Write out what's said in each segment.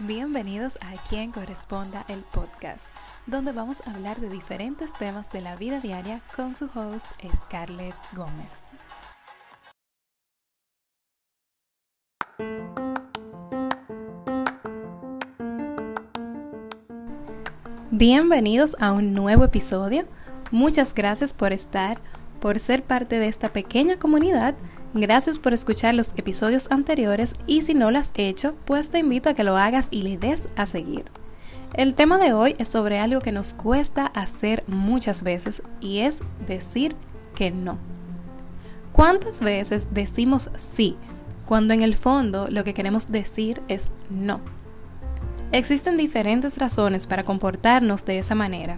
Bienvenidos a Quien Corresponda el podcast, donde vamos a hablar de diferentes temas de la vida diaria con su host Scarlett Gómez. Bienvenidos a un nuevo episodio. Muchas gracias por estar, por ser parte de esta pequeña comunidad Gracias por escuchar los episodios anteriores y si no lo has hecho, pues te invito a que lo hagas y le des a seguir. El tema de hoy es sobre algo que nos cuesta hacer muchas veces y es decir que no. ¿Cuántas veces decimos sí cuando en el fondo lo que queremos decir es no? Existen diferentes razones para comportarnos de esa manera,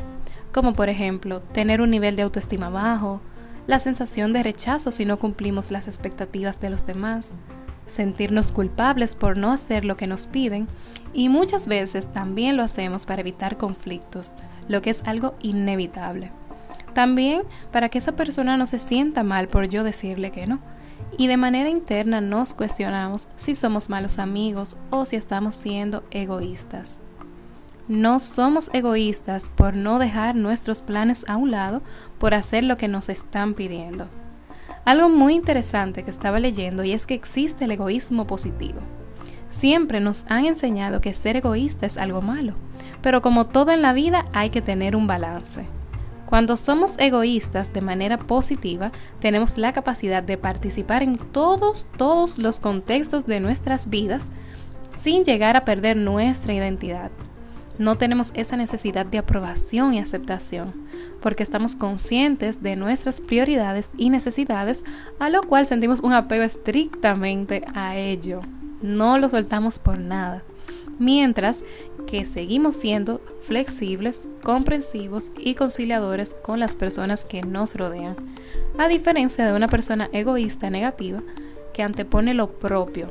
como por ejemplo tener un nivel de autoestima bajo, la sensación de rechazo si no cumplimos las expectativas de los demás, sentirnos culpables por no hacer lo que nos piden y muchas veces también lo hacemos para evitar conflictos, lo que es algo inevitable. También para que esa persona no se sienta mal por yo decirle que no. Y de manera interna nos cuestionamos si somos malos amigos o si estamos siendo egoístas. No somos egoístas por no dejar nuestros planes a un lado por hacer lo que nos están pidiendo. Algo muy interesante que estaba leyendo y es que existe el egoísmo positivo. Siempre nos han enseñado que ser egoísta es algo malo, pero como todo en la vida hay que tener un balance. Cuando somos egoístas de manera positiva, tenemos la capacidad de participar en todos, todos los contextos de nuestras vidas sin llegar a perder nuestra identidad no tenemos esa necesidad de aprobación y aceptación, porque estamos conscientes de nuestras prioridades y necesidades, a lo cual sentimos un apego estrictamente a ello. No lo soltamos por nada. Mientras que seguimos siendo flexibles, comprensivos y conciliadores con las personas que nos rodean, a diferencia de una persona egoísta negativa que antepone lo propio,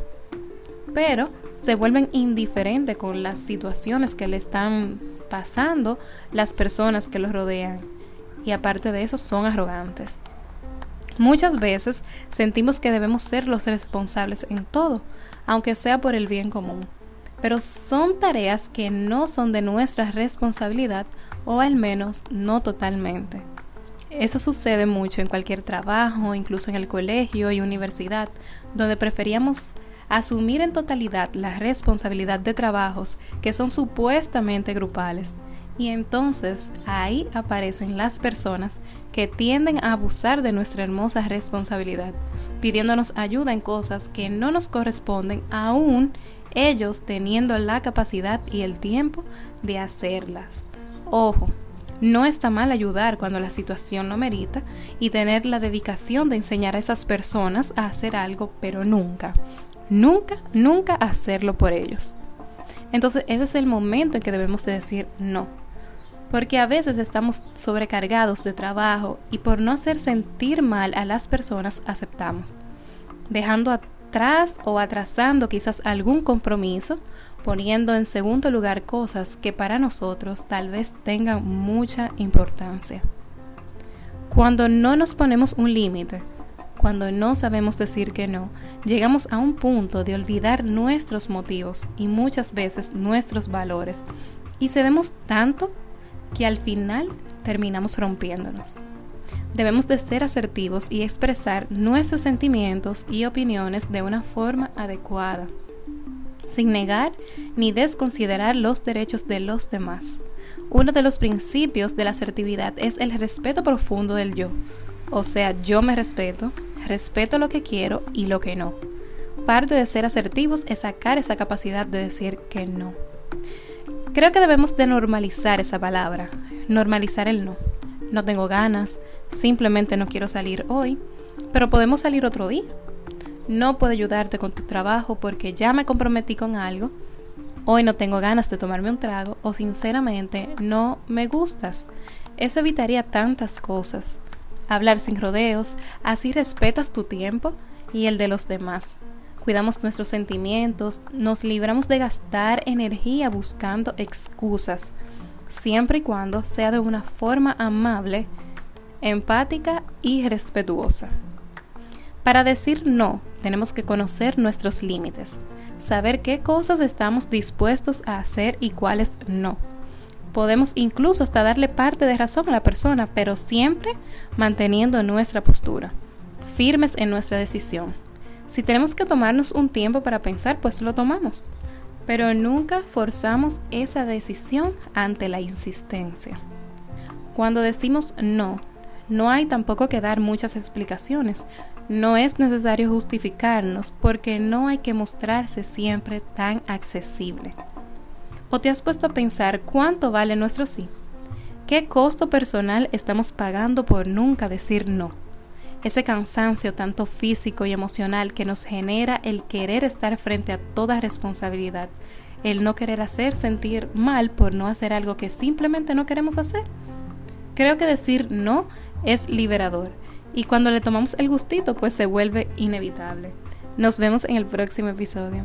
pero se vuelven indiferentes con las situaciones que le están pasando las personas que los rodean. Y aparte de eso, son arrogantes. Muchas veces sentimos que debemos ser los responsables en todo, aunque sea por el bien común. Pero son tareas que no son de nuestra responsabilidad o al menos no totalmente. Eso sucede mucho en cualquier trabajo, incluso en el colegio y universidad, donde preferíamos asumir en totalidad la responsabilidad de trabajos que son supuestamente grupales. Y entonces ahí aparecen las personas que tienden a abusar de nuestra hermosa responsabilidad, pidiéndonos ayuda en cosas que no nos corresponden, aún ellos teniendo la capacidad y el tiempo de hacerlas. Ojo, no está mal ayudar cuando la situación lo merita y tener la dedicación de enseñar a esas personas a hacer algo, pero nunca, Nunca, nunca hacerlo por ellos. Entonces ese es el momento en que debemos de decir no. Porque a veces estamos sobrecargados de trabajo y por no hacer sentir mal a las personas aceptamos. Dejando atrás o atrasando quizás algún compromiso, poniendo en segundo lugar cosas que para nosotros tal vez tengan mucha importancia. Cuando no nos ponemos un límite, cuando no sabemos decir que no, llegamos a un punto de olvidar nuestros motivos y muchas veces nuestros valores y cedemos tanto que al final terminamos rompiéndonos. Debemos de ser asertivos y expresar nuestros sentimientos y opiniones de una forma adecuada, sin negar ni desconsiderar los derechos de los demás. Uno de los principios de la asertividad es el respeto profundo del yo, o sea, yo me respeto, respeto lo que quiero y lo que no. Parte de ser asertivos es sacar esa capacidad de decir que no. Creo que debemos de normalizar esa palabra, normalizar el no. No tengo ganas, simplemente no quiero salir hoy, pero podemos salir otro día. No puedo ayudarte con tu trabajo porque ya me comprometí con algo. Hoy no tengo ganas de tomarme un trago o sinceramente no me gustas. Eso evitaría tantas cosas hablar sin rodeos, así respetas tu tiempo y el de los demás. Cuidamos nuestros sentimientos, nos libramos de gastar energía buscando excusas, siempre y cuando sea de una forma amable, empática y respetuosa. Para decir no, tenemos que conocer nuestros límites, saber qué cosas estamos dispuestos a hacer y cuáles no. Podemos incluso hasta darle parte de razón a la persona, pero siempre manteniendo nuestra postura, firmes en nuestra decisión. Si tenemos que tomarnos un tiempo para pensar, pues lo tomamos, pero nunca forzamos esa decisión ante la insistencia. Cuando decimos no, no hay tampoco que dar muchas explicaciones. No es necesario justificarnos porque no hay que mostrarse siempre tan accesible. ¿O te has puesto a pensar cuánto vale nuestro sí? ¿Qué costo personal estamos pagando por nunca decir no? Ese cansancio tanto físico y emocional que nos genera el querer estar frente a toda responsabilidad, el no querer hacer sentir mal por no hacer algo que simplemente no queremos hacer. Creo que decir no es liberador y cuando le tomamos el gustito pues se vuelve inevitable. Nos vemos en el próximo episodio.